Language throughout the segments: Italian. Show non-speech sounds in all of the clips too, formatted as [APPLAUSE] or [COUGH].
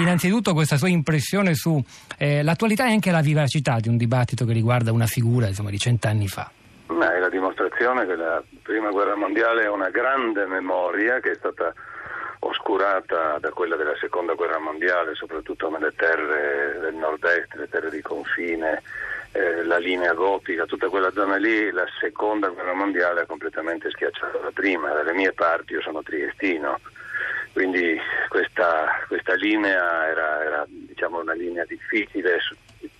innanzitutto questa sua impressione sull'attualità eh, e anche la vivacità di un dibattito che riguarda una figura insomma, di cent'anni fa. Ma è la dimostrazione che la prima guerra mondiale è una grande memoria che è stata oscurata da quella della seconda guerra mondiale, soprattutto nelle terre del nord-est, le terre di confine, eh, la linea gotica, tutta quella zona lì, la seconda guerra mondiale ha completamente schiacciato la prima. Dalle mie parti io sono triestino, linea era, era diciamo, una linea difficile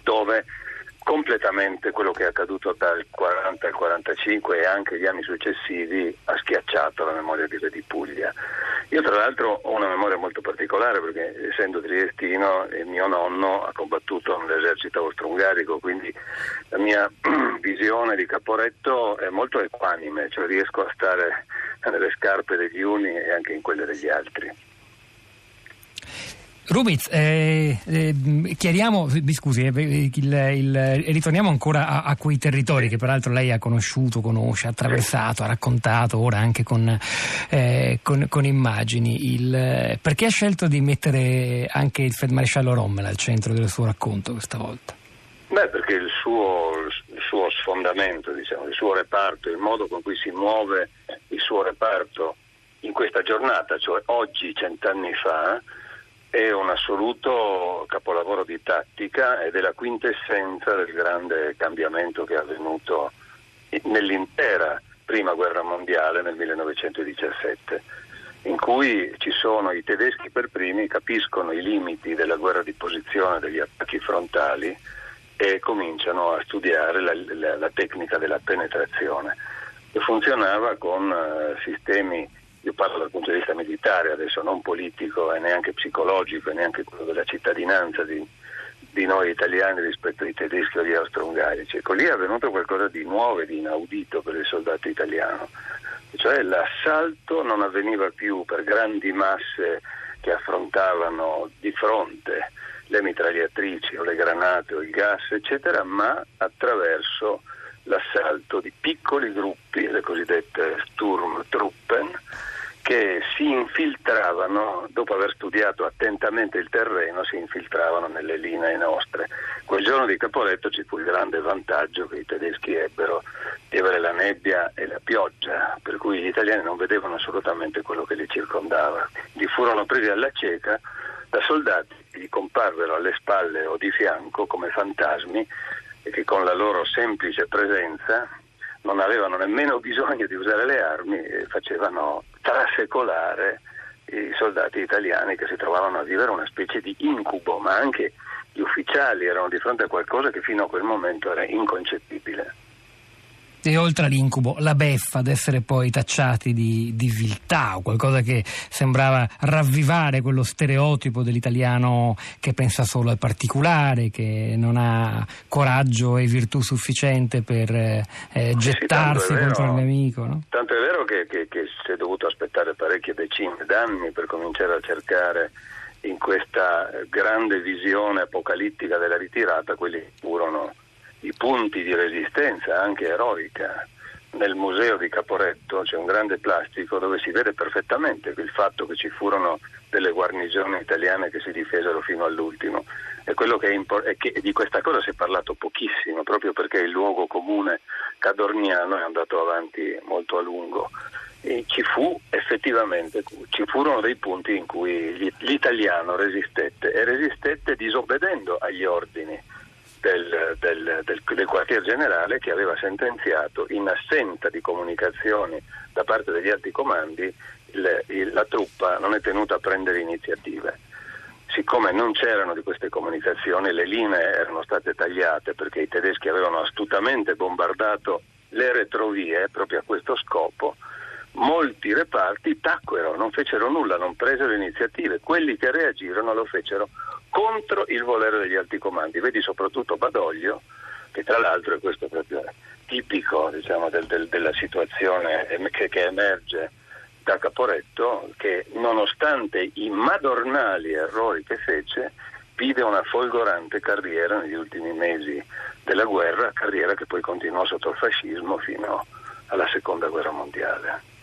dove completamente quello che è accaduto dal 40 al 45 e anche gli anni successivi ha schiacciato la memoria di, di Puglia. Io tra l'altro ho una memoria molto particolare perché essendo triestino mio nonno ha combattuto nell'esercito austro-ungarico, quindi la mia [CLEARS THROAT] visione di Caporetto è molto equanime, cioè riesco a stare nelle scarpe degli uni e anche in quelle degli altri. Rubiz, eh, eh, chiariamo, scusi, eh, il, il, ritorniamo ancora a, a, quei territori che peraltro lei ha conosciuto, conosce, ha attraversato, ha raccontato, ora anche con, eh, con, con immagini. Il, perché ha scelto di mettere anche il feldmaresciallo Rommel al centro del suo racconto questa volta? Beh, perché il suo, il suo sfondamento, diciamo, il suo reparto, il modo con cui si muove il suo reparto in questa giornata, cioè oggi, cent'anni fa, è un assoluto capolavoro di tattica ed è la quintessenza del grande cambiamento che è avvenuto nell'intera prima guerra mondiale nel 1917, in cui ci sono i tedeschi per primi, capiscono i limiti della guerra di posizione, degli attacchi frontali e cominciano a studiare la, la, la tecnica della penetrazione, che funzionava con uh, sistemi io parlo dal punto di vista militare adesso, non politico e neanche psicologico e neanche quello della cittadinanza di, di noi italiani rispetto ai tedeschi o agli austro-ungarici. Ecco, lì è avvenuto qualcosa di nuovo e di inaudito per il soldato italiano, cioè l'assalto non avveniva più per grandi masse che affrontavano di fronte le mitragliatrici o le granate o il gas, eccetera, ma attraverso l'assalto di piccoli gruppi, le cosiddette Sturmtruppen, che si infiltravano, dopo aver studiato attentamente il terreno, si infiltravano nelle linee nostre. Quel giorno di Caporetto ci fu il grande vantaggio che i tedeschi ebbero di avere la nebbia e la pioggia, per cui gli italiani non vedevano assolutamente quello che li circondava. Li furono presi alla cieca da soldati che gli comparvero alle spalle o di fianco come fantasmi e che con la loro semplice presenza non avevano nemmeno bisogno di usare le armi e facevano trasecolare i soldati italiani che si trovavano a vivere una specie di incubo, ma anche gli ufficiali erano di fronte a qualcosa che fino a quel momento era inconcepibile e oltre all'incubo, la beffa ad essere poi tacciati di, di, viltà o qualcosa che sembrava ravvivare quello stereotipo dell'italiano che pensa solo al particolare, che non ha coraggio e virtù sufficiente per eh, gettarsi sì, contro il nemico. No? Tanto è vero che, che, che si è dovuto aspettare parecchie decine d'anni per cominciare a cercare in questa grande visione apocalittica della ritirata quelli che furono i punti di resistenza anche eroica. Nel museo di Caporetto c'è un grande plastico dove si vede perfettamente il fatto che ci furono delle guarnigioni italiane che si difesero fino all'ultimo. E impor- che di questa cosa si è parlato pochissimo, proprio perché il luogo comune cadorniano è andato avanti molto a lungo. E ci fu effettivamente, ci furono dei punti in cui l'italiano resistette e resistette disobbedendo agli ordini del, del, del, del quartier generale che aveva sentenziato in assenza di comunicazioni da parte degli alti comandi il, il, la truppa non è tenuta a prendere iniziative. Siccome non c'erano di queste comunicazioni, le linee erano state tagliate perché i tedeschi avevano astutamente bombardato le retrovie proprio a questo scopo, molti reparti tacquero, non fecero nulla, non presero iniziative. Quelli che reagirono lo fecero contro il volere degli alti comandi. Vedi soprattutto Badoglio, che tra l'altro è questo proprio tipico diciamo, del, del, della situazione che, che emerge da Caporetto, che nonostante i madornali errori che fece, vide una folgorante carriera negli ultimi mesi della guerra, carriera che poi continuò sotto il fascismo fino alla seconda guerra mondiale.